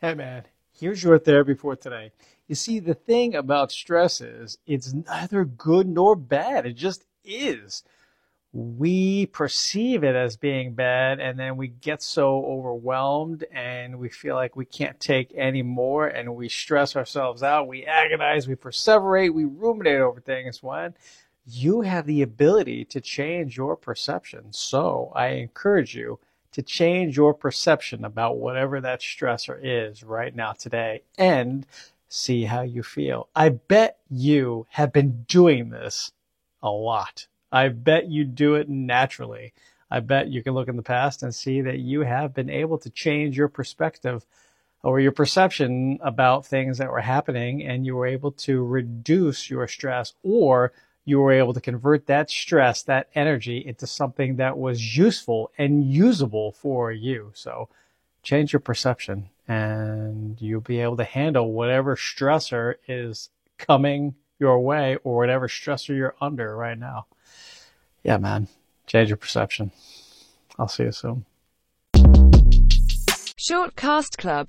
Hey man, here's your therapy for today. You see, the thing about stress is it's neither good nor bad. It just is. We perceive it as being bad and then we get so overwhelmed and we feel like we can't take any more and we stress ourselves out. We agonize, we perseverate, we ruminate over things when you have the ability to change your perception. So I encourage you to change your perception about whatever that stressor is right now today and see how you feel. I bet you have been doing this a lot. I bet you do it naturally. I bet you can look in the past and see that you have been able to change your perspective or your perception about things that were happening and you were able to reduce your stress or you were able to convert that stress, that energy into something that was useful and usable for you. So change your perception and you'll be able to handle whatever stressor is coming your way or whatever stressor you're under right now. Yeah, man, change your perception. I'll see you soon. Short Cast Club